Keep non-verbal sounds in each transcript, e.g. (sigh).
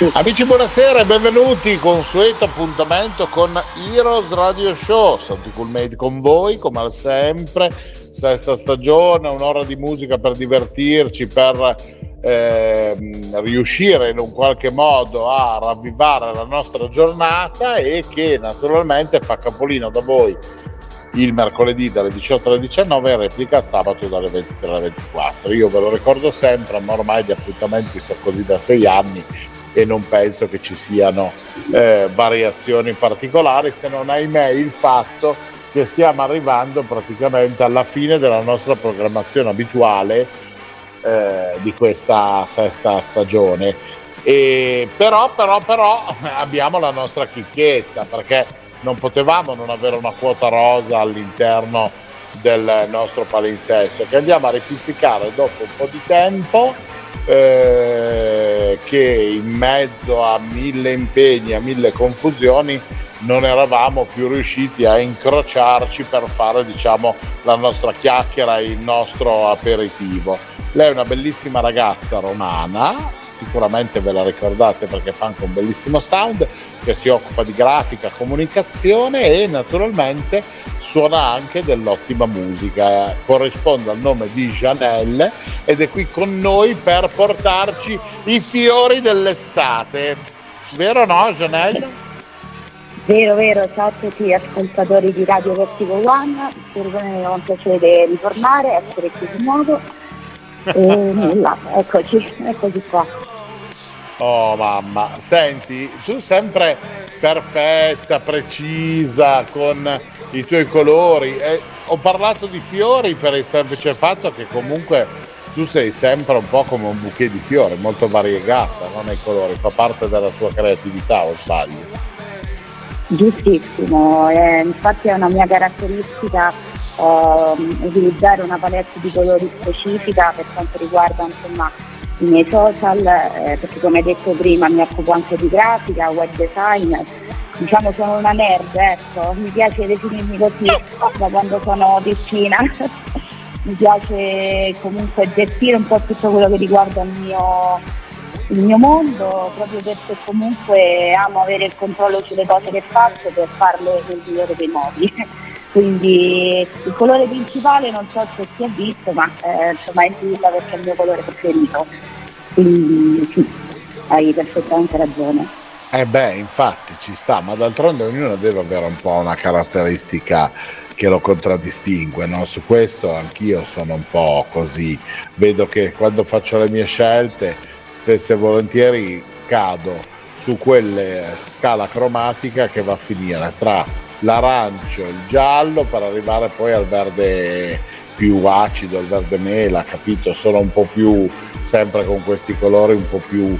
Amici buonasera e benvenuti, consueto appuntamento con Heroes Radio Show, Santi Coolmade con voi come al sempre, sesta stagione, un'ora di musica per divertirci, per eh, riuscire in un qualche modo a ravvivare la nostra giornata e che naturalmente fa capolino da voi il mercoledì dalle 18 alle 19 e replica sabato dalle 23 alle 24. Io ve lo ricordo sempre, ma ormai gli appuntamenti sono così da sei anni e non penso che ci siano eh, variazioni particolari se non ahimè il fatto che stiamo arrivando praticamente alla fine della nostra programmazione abituale eh, di questa sesta stagione. E però, però, però (laughs) abbiamo la nostra chicchetta perché non potevamo non avere una quota rosa all'interno del nostro palinsesto che andiamo a ripizzicare dopo un po' di tempo eh, che in mezzo a mille impegni, a mille confusioni non eravamo più riusciti a incrociarci per fare diciamo la nostra chiacchiera, il nostro aperitivo. Lei è una bellissima ragazza romana, sicuramente ve la ricordate perché fa anche un bellissimo sound, che si occupa di grafica, comunicazione e naturalmente suona anche dell'ottima musica. Corrisponde al nome di Janelle ed è qui con noi per portarci i fiori dell'estate. Vero no, Janelle? Vero, vero, ciao a tutti gli ascoltatori di Radio Vertigo One, per me è un piacere ritornare, essere qui di nuovo e (laughs) nulla, eccoci, eccoci qua. Oh mamma, senti, tu sempre perfetta, precisa, con i tuoi colori. Eh, ho parlato di fiori per il semplice fatto che comunque tu sei sempre un po' come un bouquet di fiori, molto variegata no? nei colori, fa parte della tua creatività o sbaglio? Giustissimo, eh, infatti è una mia caratteristica eh, utilizzare una palette di colori specifica per quanto riguarda insomma, i miei social, eh, perché come detto prima mi occupo anche di grafica, web design, diciamo sono una nerd, ecco, mi piace definirmi così da quando sono piccina. (laughs) mi piace comunque gestire un po' tutto quello che riguarda il mio il mio mondo proprio perché comunque amo avere il controllo sulle cose che faccio per farle nel migliore dei modi. (laughs) Quindi il colore principale non so se si è visto, ma eh, insomma è lilla perché è il mio colore preferito. Quindi sì, hai perfettamente ragione. Eh beh, infatti ci sta, ma d'altronde ognuno deve avere un po' una caratteristica che lo contraddistingue, no? Su questo anch'io sono un po' così. Vedo che quando faccio le mie scelte spesso e volentieri cado su quelle scala cromatica che va a finire tra l'arancio il giallo per arrivare poi al verde più acido, il verde mela, capito? Sono un po' più sempre con questi colori un po' più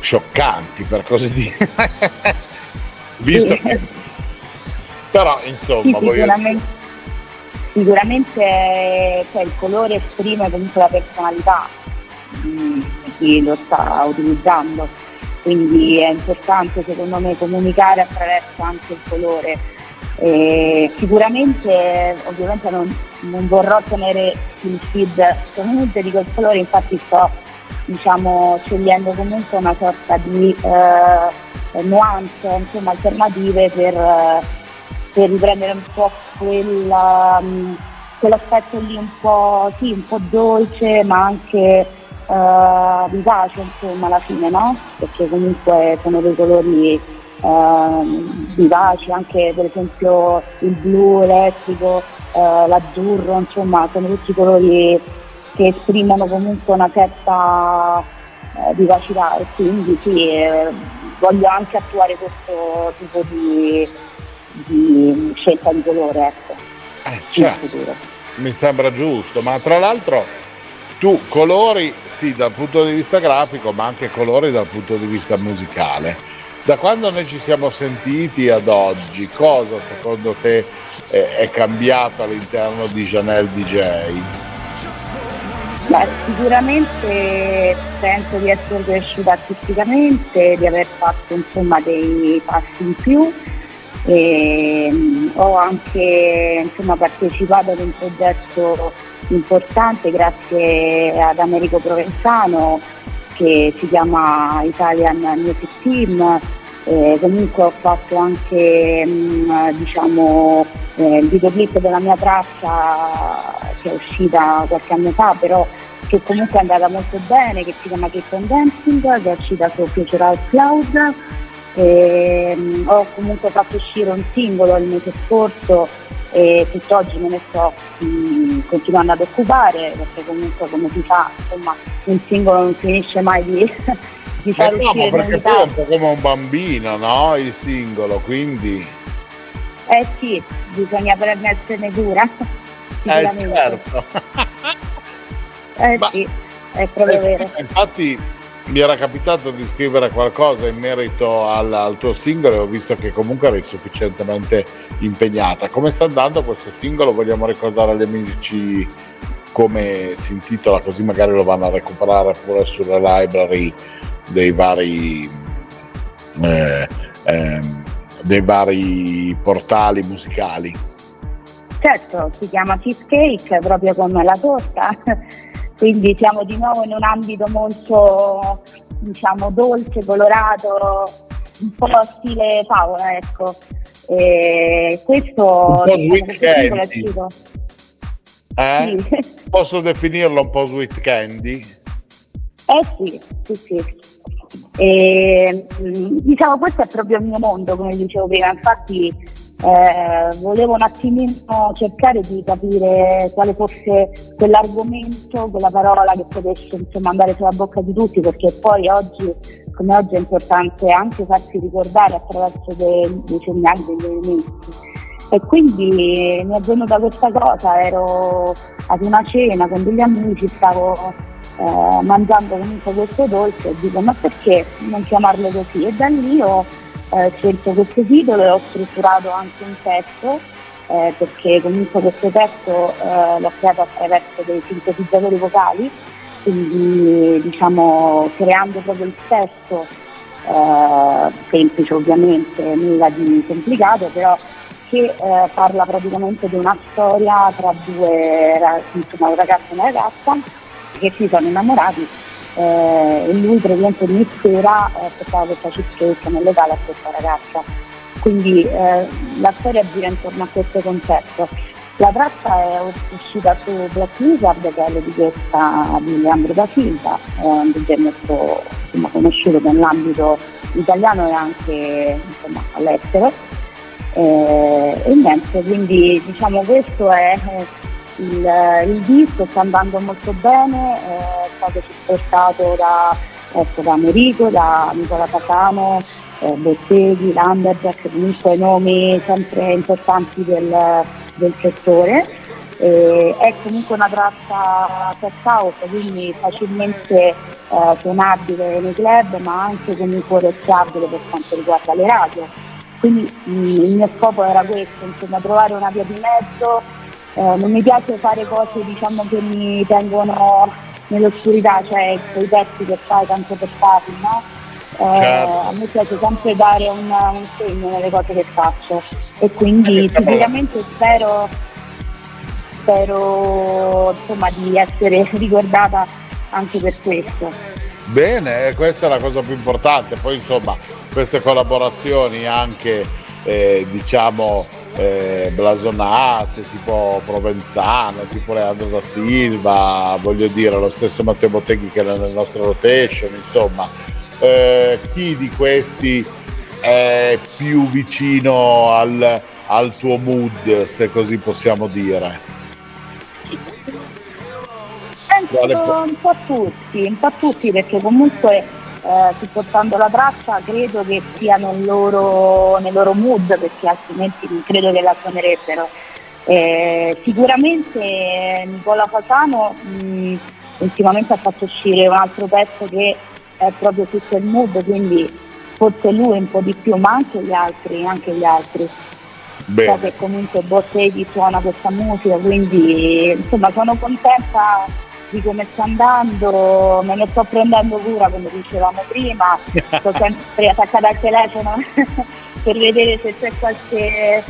scioccanti per così dire. (laughs) Visto che... Però insomma, sì, sicuramente, sicuramente cioè, il colore esprime comunque la personalità di chi lo sta utilizzando. Quindi è importante secondo me comunicare attraverso anche il colore. E sicuramente ovviamente non, non, vorrò tenere il feed solamente di quel colore, infatti sto diciamo, scegliendo comunque una sorta di eh, nuance, insomma, alternative per, per, riprendere un po' quella, quell'aspetto lì un po', sì, un po' dolce ma anche uh, vivace insomma alla fine, no? Perché comunque sono dei colori vivaci, anche per esempio il blu elettrico, uh, l'azzurro, insomma sono tutti colori che esprimono comunque una certa uh, vivacità e quindi sì, eh, voglio anche attuare questo tipo di, di scelta di colore, ecco. Eh, certo. Mi sembra giusto, ma tra l'altro tu colori sì dal punto di vista grafico ma anche colori dal punto di vista musicale Da quando noi ci siamo sentiti ad oggi, cosa secondo te è, è cambiato all'interno di Janelle DJ? Beh, sicuramente penso di essere cresciuta artisticamente, di aver fatto insomma, dei passi in più e um, ho anche insomma, partecipato ad un progetto importante grazie ad Americo Provenzano che si chiama Italian Music Team. Eh, comunque ho fatto anche mh, mm, diciamo, eh, il videoclip della mia traccia che è uscita qualche anno fa, però che comunque è andata molto bene, che si chiama Kick Dancing, che è uscita su Future Cloud. E, mh, ho comunque fatto uscire un singolo il mese scorso e tutt'oggi me ne sto mh, continuando ad occupare perché comunque come si fa insomma un singolo non finisce mai di, (laughs) di far eh uscire no, perché poi è un po' come un bambino no? Il singolo quindi. Eh sì bisogna prendersene (laughs) cura eh certo. Eh Ma, sì è proprio eh, vero. infatti mi era capitato di scrivere qualcosa in merito al, al, tuo singolo e ho visto che comunque eri sufficientemente impegnata. Come sta andando questo singolo? Vogliamo ricordare agli amici come si intitola, così magari lo vanno a recuperare pure sulle library dei vari, eh, eh, dei vari portali musicali. Certo, si chiama Cheesecake proprio come la torta quindi siamo di nuovo in un ambito molto diciamo dolce, colorato, un po' stile favola, ecco. E questo un po' sweet candy. Eh? Sì. (laughs) Posso definirlo un po' sweet candy? Eh sì, sì, sì. E, diciamo questo è proprio il mio mondo, come dicevo prima, infatti eh, volevo un attimino cercare di capire quale fosse quell'argomento, quella parola che potesse insomma, andare sulla bocca di tutti, perché poi oggi, come oggi, è importante anche farsi ricordare attraverso dei, segnali, degli elementi. E quindi mi è venuta questa cosa, ero ad una cena con degli amici, stavo eh, mangiando comunque questo dolce e dico ma perché non chiamarlo così? E da lì ho eh, scelto questo titolo e ho strutturato anche un testo eh, perché comunque questo testo eh, l'ho creato attraverso dei sintetizzatori vocali, quindi diciamo creando proprio il testo eh, semplice ovviamente, nulla di complicato, però che eh, parla praticamente di una storia tra due, insomma, un ragazzo e una ragazza che si sono innamorati eh, lui praticamente ogni sera eh, portava questa cheesecake nel locale a questa ragazza. Quindi eh, la storia gira intorno a questo concetto. La traccia è uscita su Black Lizard, che è l'etichetta di Leandro da Silva, è un molto insomma, conosciuto nell'ambito italiano e anche insomma, all'estero. Eh, e niente, quindi diciamo questo è il, il disco sta andando molto bene, è stato supportato da, ecco, da Americo, da Nicola Catano, eh, Botteghi, Lamberjack, comunque nomi sempre importanti del, del settore. Eh, è comunque una traccia test out, quindi facilmente eh, suonabile nei club, ma anche comunque orecchiabile per quanto riguarda le radio. Quindi mh, mm, il mio scopo era questo, insomma, trovare una via di mezzo eh, non mi piace fare cose diciamo, che mi tengono nell'oscurità, cioè quei pezzi che fai tanto per farli, no? Eh, certo. A me piace sempre dare un, un, segno nelle cose che faccio e quindi sicuramente spero, spero insomma, di essere (laughs) ricordata anche per questo. Bene, questa è la cosa più importante, poi insomma queste collaborazioni anche eh, diciamo eh, blasonate, tipo Provenzano, tipo Leandro da Silva, voglio dire lo stesso Matteo Botteghi che era nel nostro rotation, insomma, eh, chi di questi è più vicino al, al tuo mood, se così possiamo dire? Penso un po' tutti, un po' tutti perché comunque eh, supportando la traccia credo che siano nel loro, nel loro mood perché altrimenti credo che la suonerebbero. Eh, sicuramente Nicola Fasano mh, ultimamente ha fatto uscire un altro pezzo che è proprio tutto il mood, quindi forse lui un po' di più, ma anche gli altri, anche gli altri. Bene. So che comunque Bottegi suona questa musica, quindi insomma sono contenta di come sta andando, me ne sto prendendo cura come dicevamo prima, sto (laughs) sempre attaccata al telefono (laughs) per vedere se c'è qualche,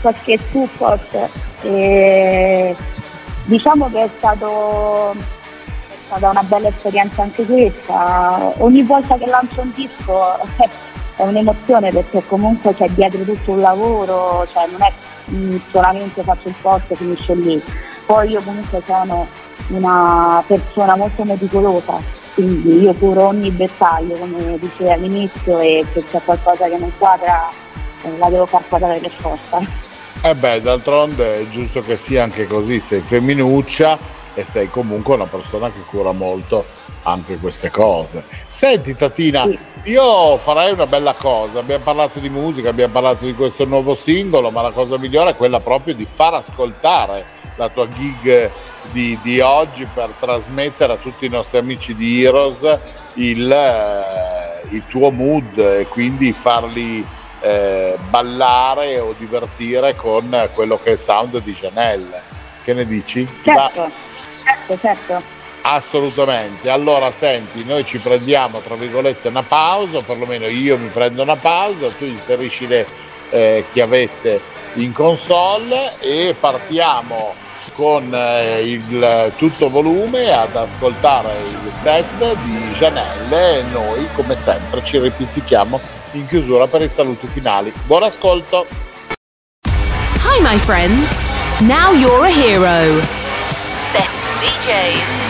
qualche support. E diciamo che è stato è stata una bella esperienza anche questa. Ogni volta che lancio un disco (laughs) è un'emozione perché comunque c'è dietro tutto un lavoro, cioè non è solamente faccio il post e finisce lì. Poi io comunque sono una persona molto meticolosa, quindi io curo ogni dettaglio, come dicevi all'inizio, e se c'è qualcosa che non quadra eh, la devo far quadrare per forza. Eh beh, d'altronde è giusto che sia anche così, sei femminuccia e sei comunque una persona che cura molto anche queste cose. Senti Tatina, sì. io farei una bella cosa, abbiamo parlato di musica, abbiamo parlato di questo nuovo singolo, ma la cosa migliore è quella proprio di far ascoltare la tua gig di, di oggi per trasmettere a tutti i nostri amici di Heroes il, eh, il tuo mood e quindi farli eh, ballare o divertire con quello che è il sound di Janelle. Che ne dici? Certo, certo, certo. Assolutamente. Allora, senti, noi ci prendiamo tra virgolette una pausa, perlomeno io mi prendo una pausa, tu inserisci le eh, chiavette in console e partiamo con eh, il tutto volume ad ascoltare il set di Janelle e noi come sempre ci ripizzichiamo in chiusura per i saluti finali. Buon ascolto! Hi my friends, now you're a hero. Best DJs.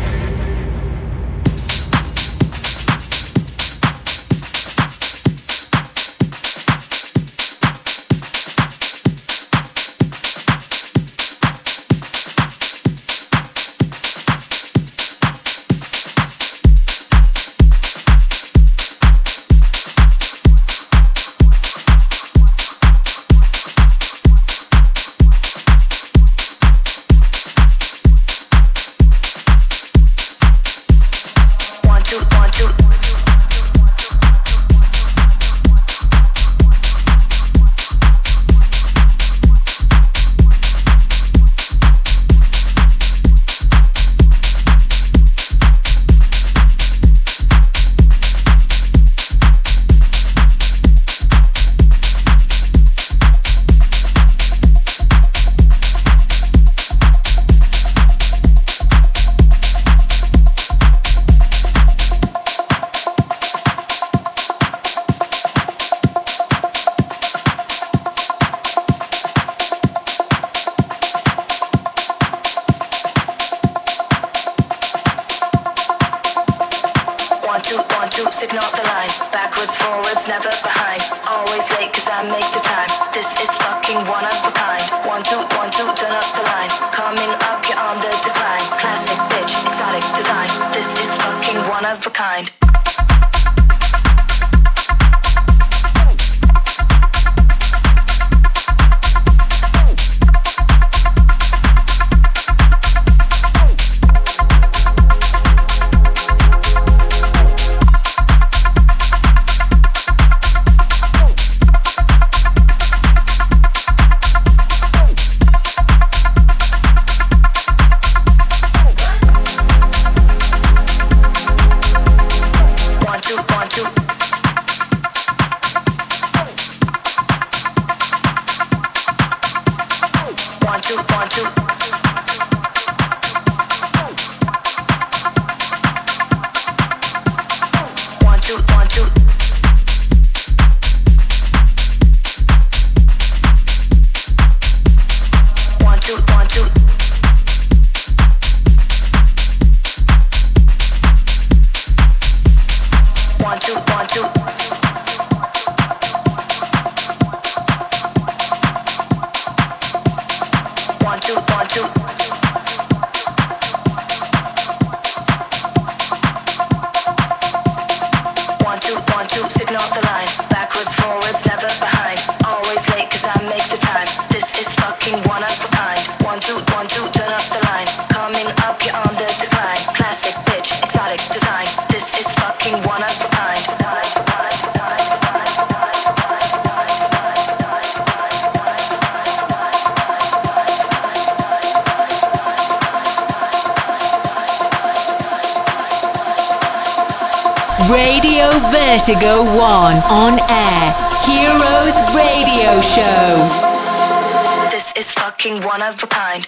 Vertigo 1 on air. Heroes Radio Show. This is fucking one of a kind.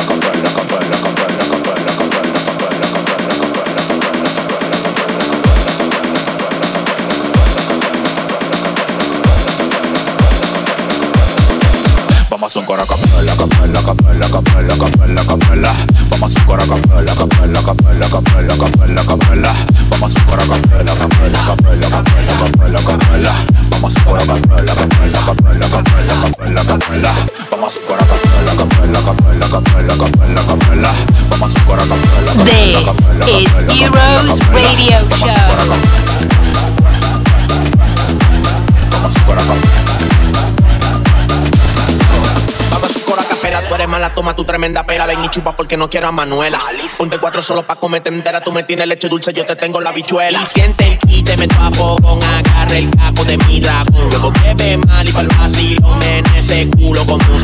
This is Heroes Radio Show. Porque no quiero a Manuela. Ponte cuatro solo pa' comerte entera. Tú me tienes leche dulce, yo te tengo la bichuela. Y siente el kit, te meto a fogón. Agarre el capo de mi dragón. Luego bebe mal y pa'l vacilo. Men ese culo con tu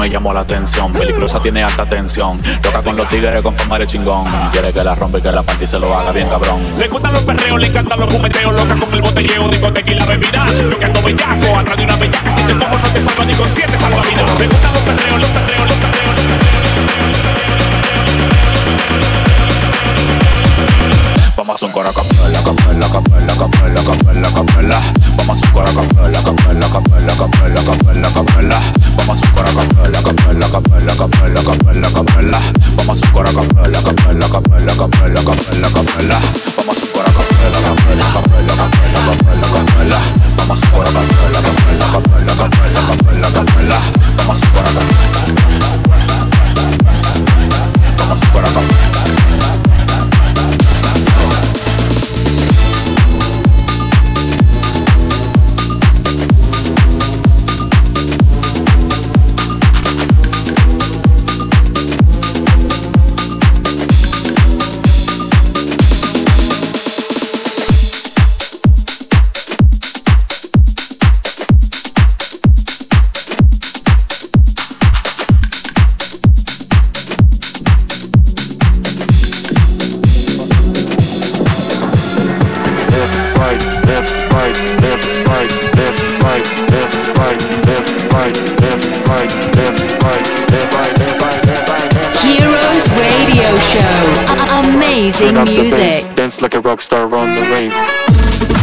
me llamó la atención. Peligrosa tiene alta tensión. Loca con los tigres con fama de chingón. Quiere que la rompa y que la parte se lo haga bien cabrón. Le gustan los perreos, le encantan los fumeteos. Loca con el botelleo, digo tequila bebida. Yo que ando bellaco, atrás de una bellaca. Si te cojo no te salva ni con siete salvavidas. Le gustan los perreos, los perreos, los perreos. Vamos a un cora capela, capela, capela, capela, capela, capela. Vamos a. Vamos a. music. Dance, dance like a rock star on the rave.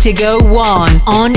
To go One on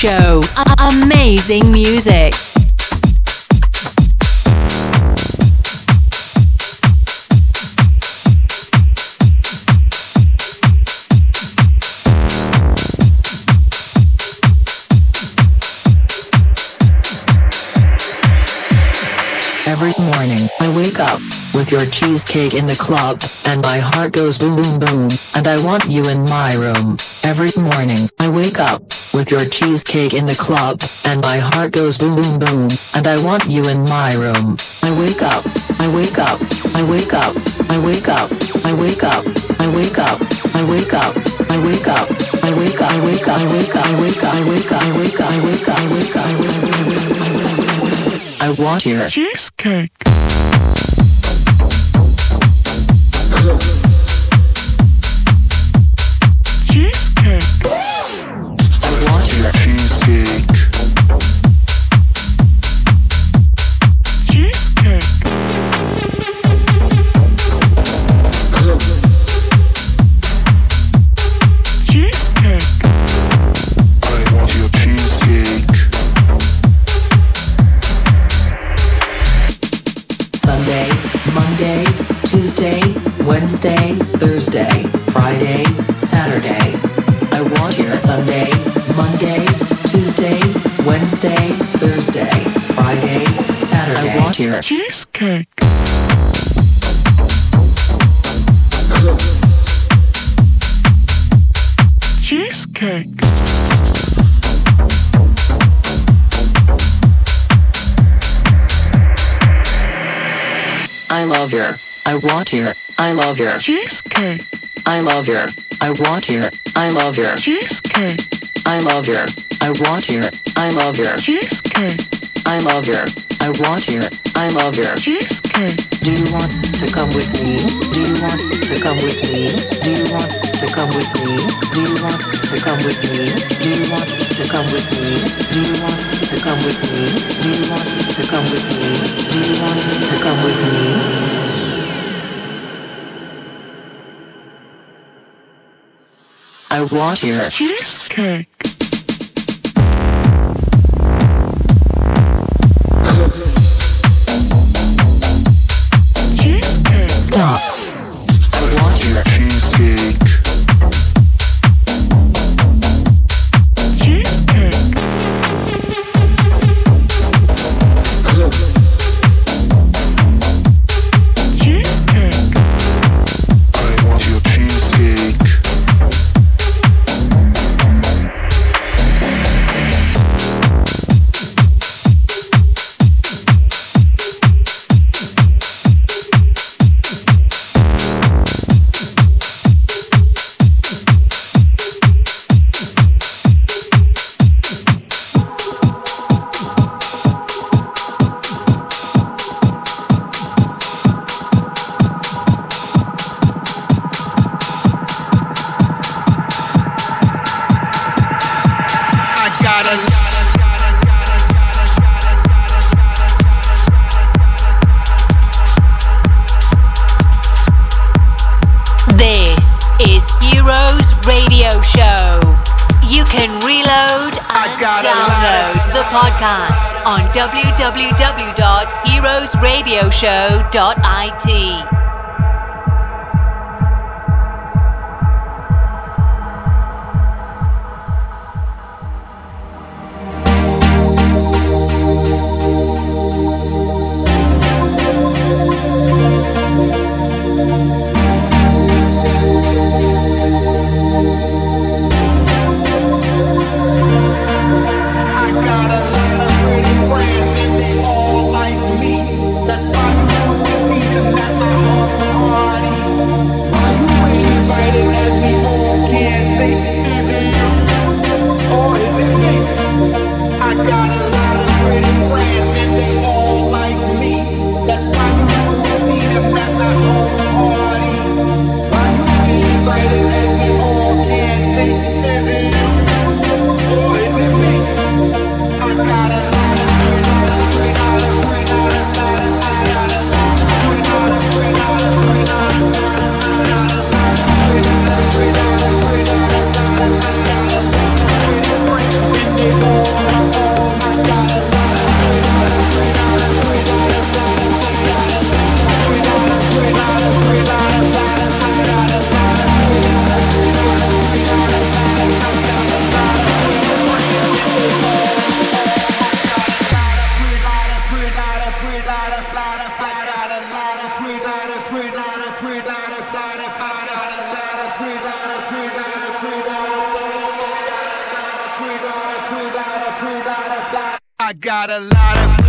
Show. A- amazing music. Every morning, I wake up with your cheesecake in the club, and my heart goes boom boom boom, and I want you in my room. Every morning, I wake up with your cheesecake in the club, and my heart goes boom boom boom, and I want you in my room. I wake up, I wake up, I wake up, I wake up, I wake up, I wake up, I wake up, I wake up, I wake up, I wake up, I wake up, I wake up, I wake up, I wake up, I wake up, I wake up, I wake up, I wake up. I want your cheesecake. Wednesday, Thursday, Friday, Saturday. I want your Sunday, Monday, Tuesday, Wednesday, Thursday, Friday, Saturday. I want your cheesecake. Cheesecake. I love your. I want your. I love your cheesecake. I love your. I want your. I love your cheesecake. I love your. I want your. I love your cheesecake. I love your. I want your. I love your cheesecake. Do you want to come with me? Do you want to come with me? Do you want to come with me? Do you want to come with me? Do you want to come with me? Do you want to come with me? Do you want to come with me? Do you want to come with me? I want your cheesecake. Cheesecake. Podcast on www.heroesradioshow.it. got a lot of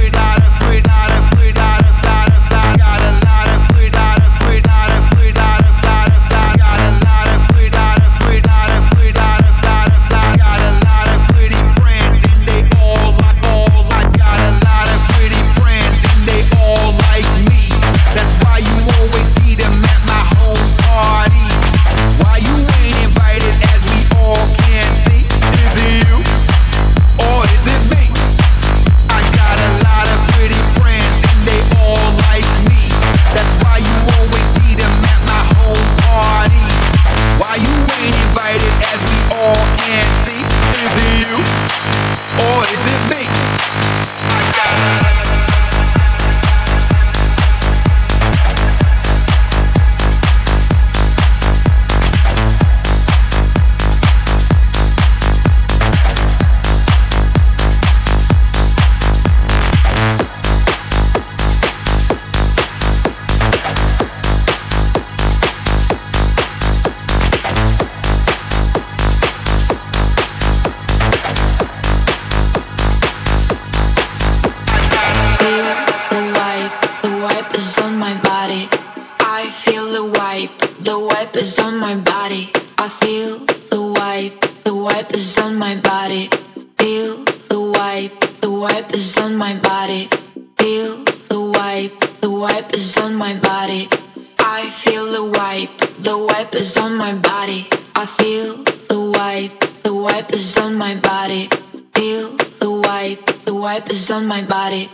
wipe is on my body. Feel the wipe, the wipe is on my body.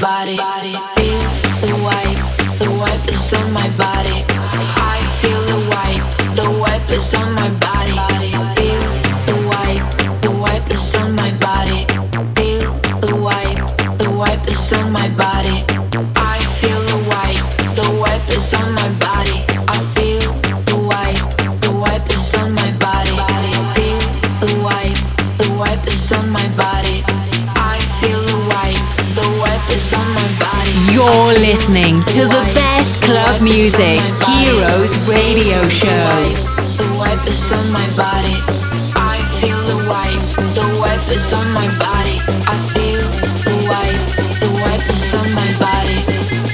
body. to the best club music, Heroes Radio Show. The wipe is on my body. I feel the wipe. The wipe is on my body. I feel the wipe. The wipe is on my body.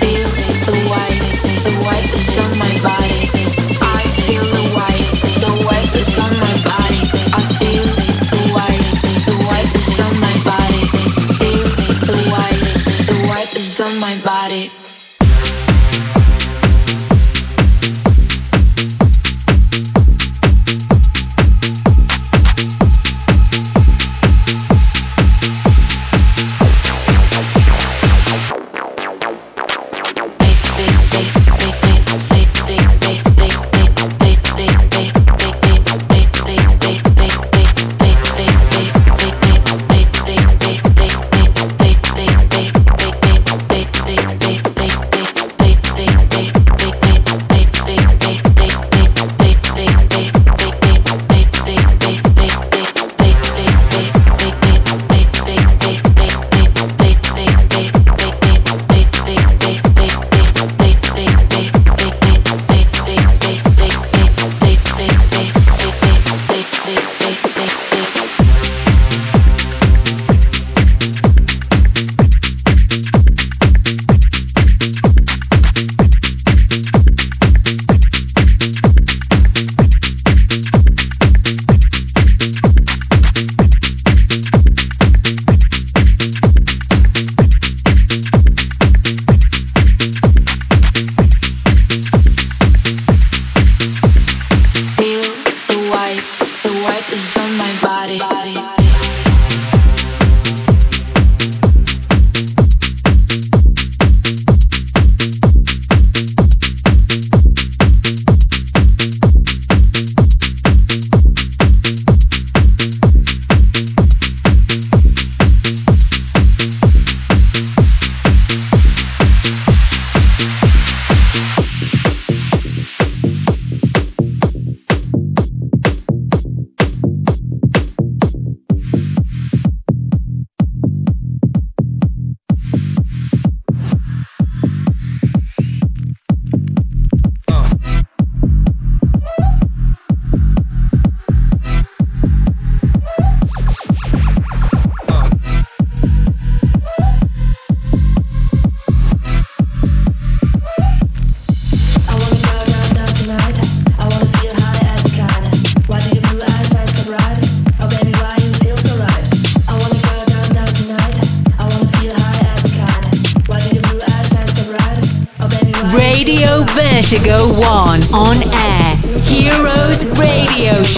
Feel the wipe. The wipe is on my body. I feel the wipe. The wipe is on my body. I feel the wipe. The wipe is on my body.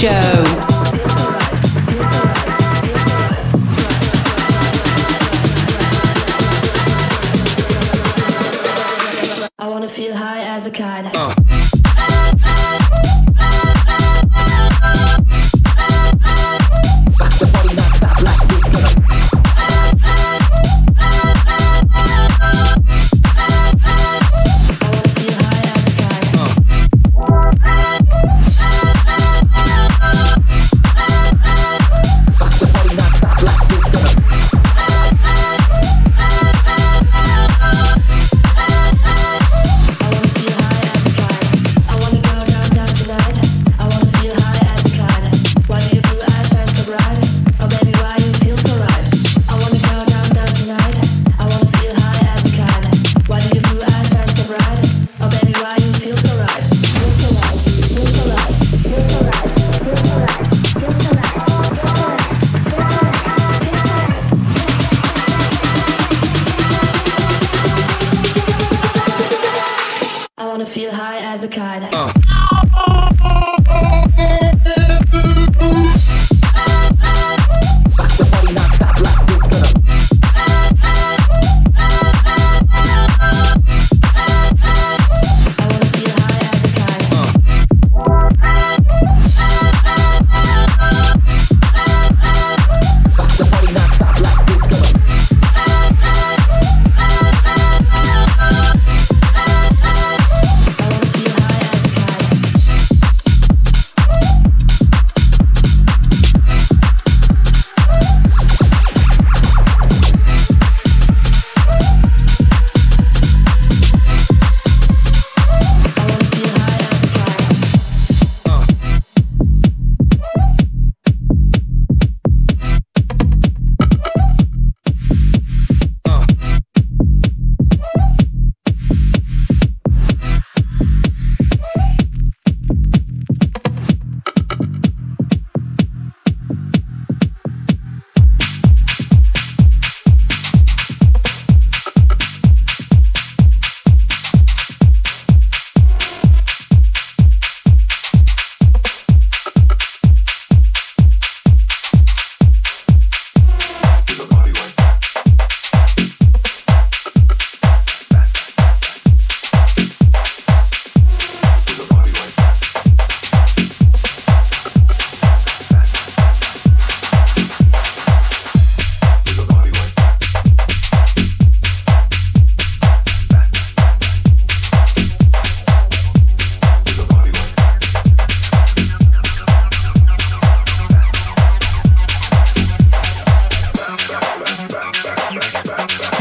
Show.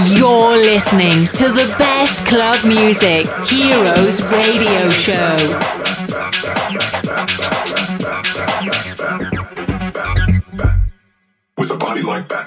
You're listening to the best club music, Heroes Radio Show. With a body like that.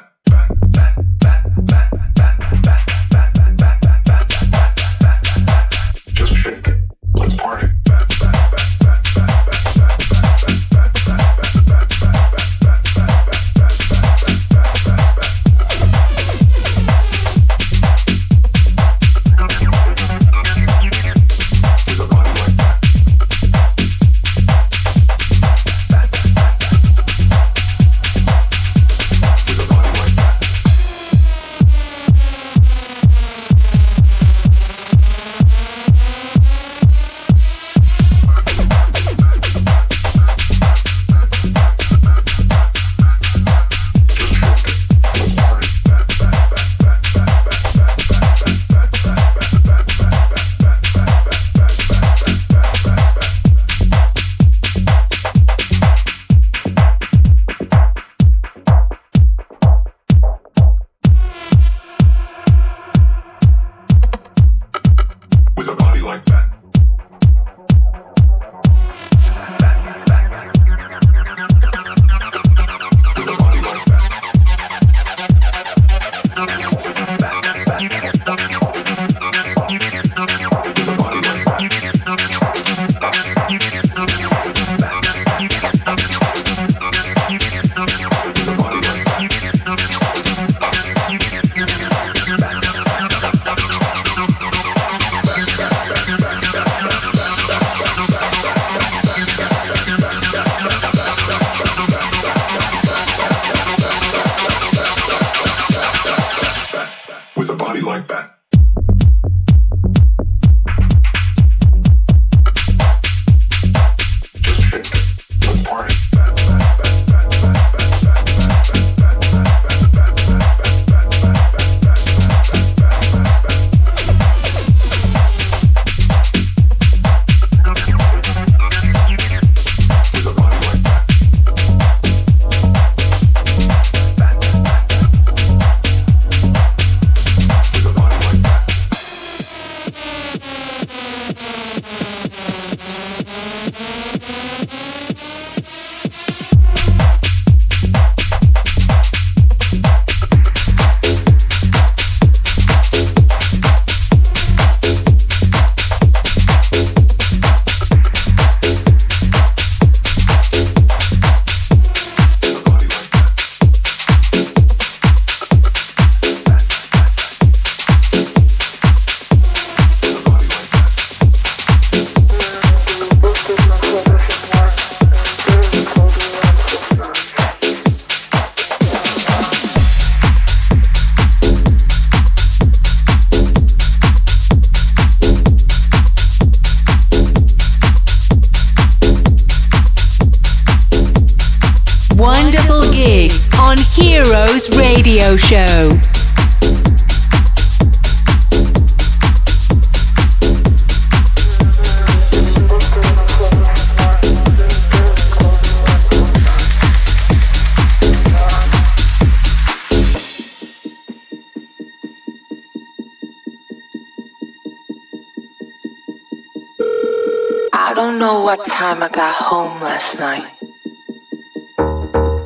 I don't know what time I got home last night.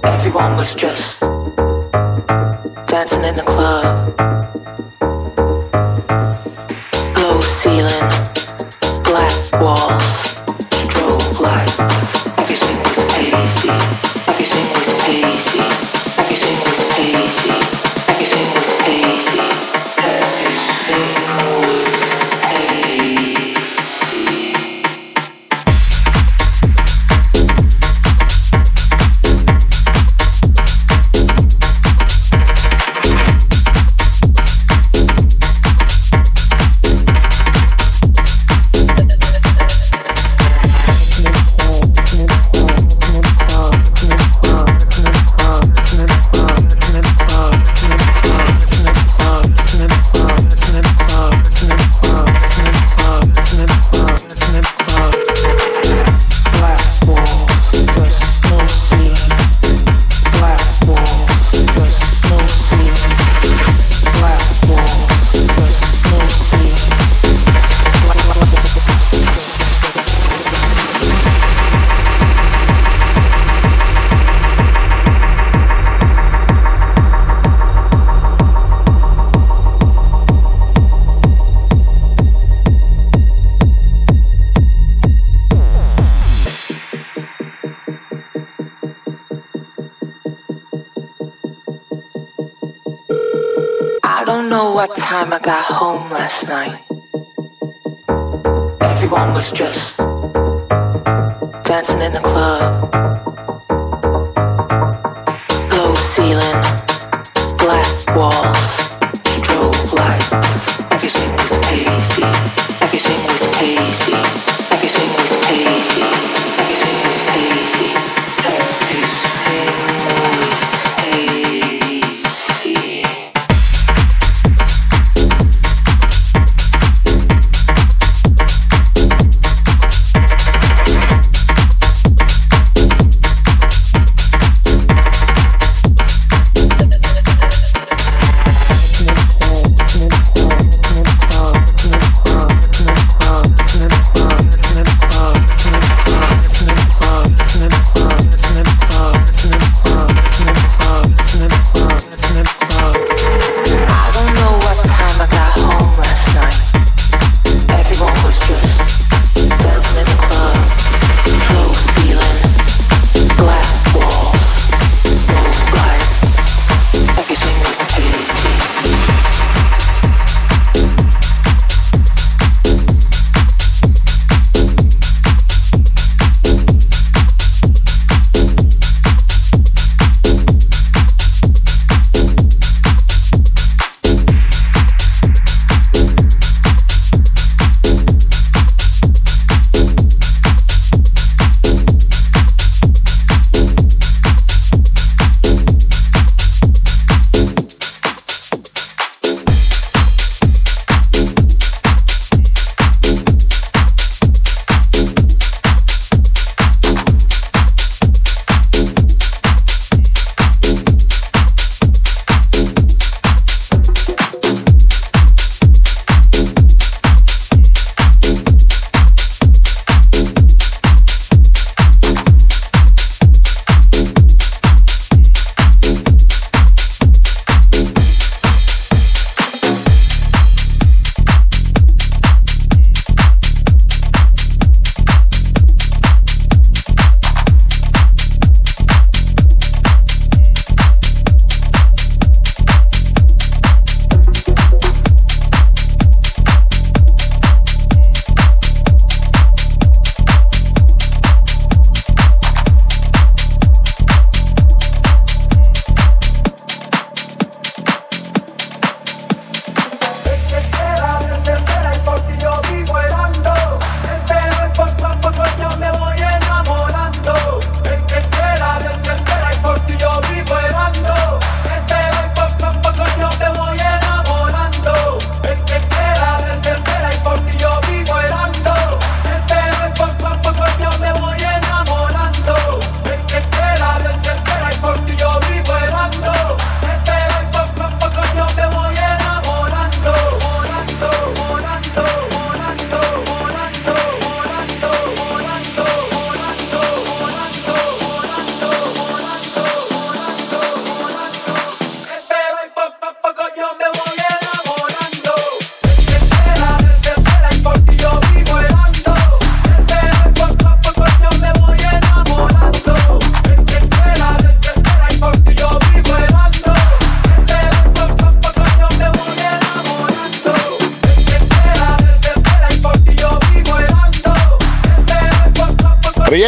Everyone was just dancing in the club. dancing in the club.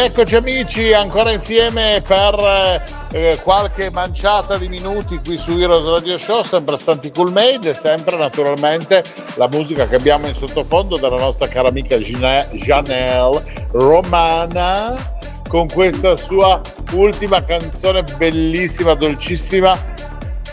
Rieccoci amici, ancora insieme per eh, qualche manciata di minuti qui su Heroes Radio Show, sempre Santi Cool Made e sempre naturalmente la musica che abbiamo in sottofondo della nostra cara amica Gina- Janelle Romana con questa sua ultima canzone bellissima, dolcissima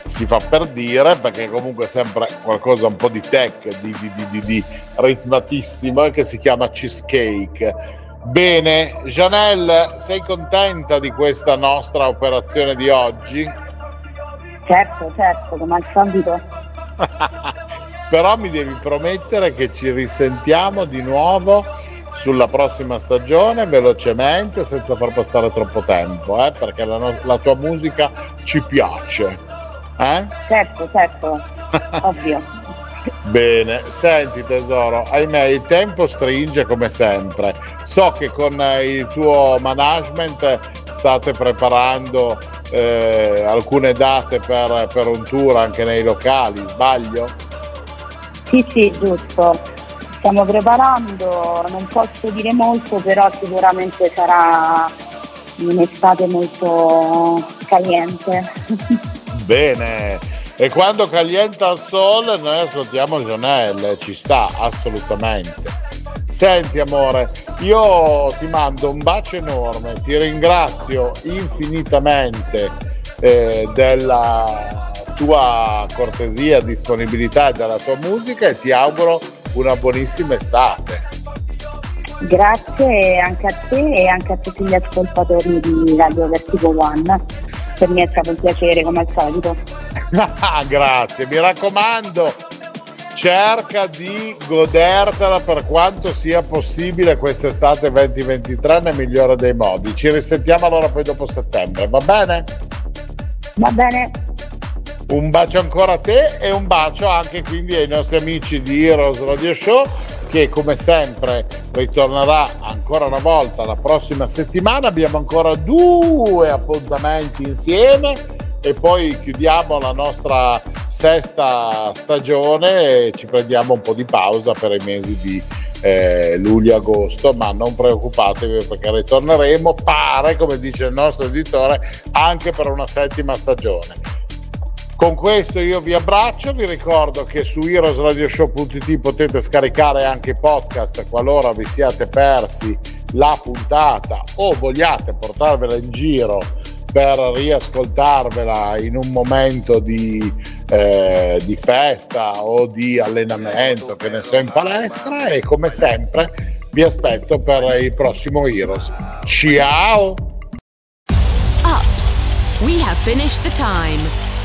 si fa per dire perché comunque è sempre qualcosa un po' di tech, di, di, di, di, di ritmatissimo che si chiama Cheesecake. Bene, Janelle, sei contenta di questa nostra operazione di oggi? Certo, certo, come al solito. (laughs) Però mi devi promettere che ci risentiamo di nuovo sulla prossima stagione velocemente senza far passare troppo tempo, eh, perché la, no- la tua musica ci piace. Eh? Certo, certo, (laughs) ovvio. Bene, senti tesoro, ahimè il tempo stringe come sempre. So che con eh, il tuo management state preparando eh, alcune date per, per un tour anche nei locali, sbaglio? Sì, sì, giusto. Stiamo preparando, non posso dire molto, però sicuramente sarà un'estate molto caliente. (laughs) Bene, e quando calienta il sole noi ascoltiamo Jonelle, ci sta assolutamente. Senti amore, io ti mando un bacio enorme, ti ringrazio infinitamente eh, della tua cortesia, disponibilità e della tua musica e ti auguro una buonissima estate. Grazie anche a te e anche a tutti gli ascoltatori di Radio Vertigo One. Per me è stato un piacere come al solito. (laughs) Ah, Grazie, mi raccomando, cerca di godertela per quanto sia possibile quest'estate 2023 nel migliore dei modi. Ci risentiamo allora poi dopo settembre, va bene? Va bene, Un bacio ancora a te e un bacio anche quindi ai nostri amici di Heroes Radio Show che come sempre ritornerà ancora una volta la prossima settimana. Abbiamo ancora due appuntamenti insieme e poi chiudiamo la nostra sesta stagione e ci prendiamo un po' di pausa per i mesi di eh, luglio-agosto, ma non preoccupatevi perché ritorneremo, pare, come dice il nostro editore, anche per una settima stagione. Con questo io vi abbraccio, vi ricordo che su heroesradioshow.it potete scaricare anche i podcast qualora vi siate persi la puntata o vogliate portarvela in giro per riascoltarvela in un momento di, eh, di festa o di allenamento, che ne so, in palestra e come sempre vi aspetto per il prossimo Heroes. Ciao! Ups, we have finished the time.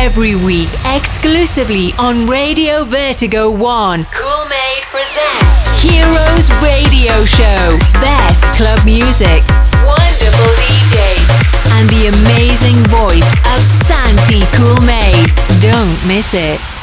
Every week, exclusively on Radio Vertigo 1, Cool Made presents Heroes Radio Show. Best club music, wonderful DJs, and the amazing voice of Santi Cool Made. Don't miss it.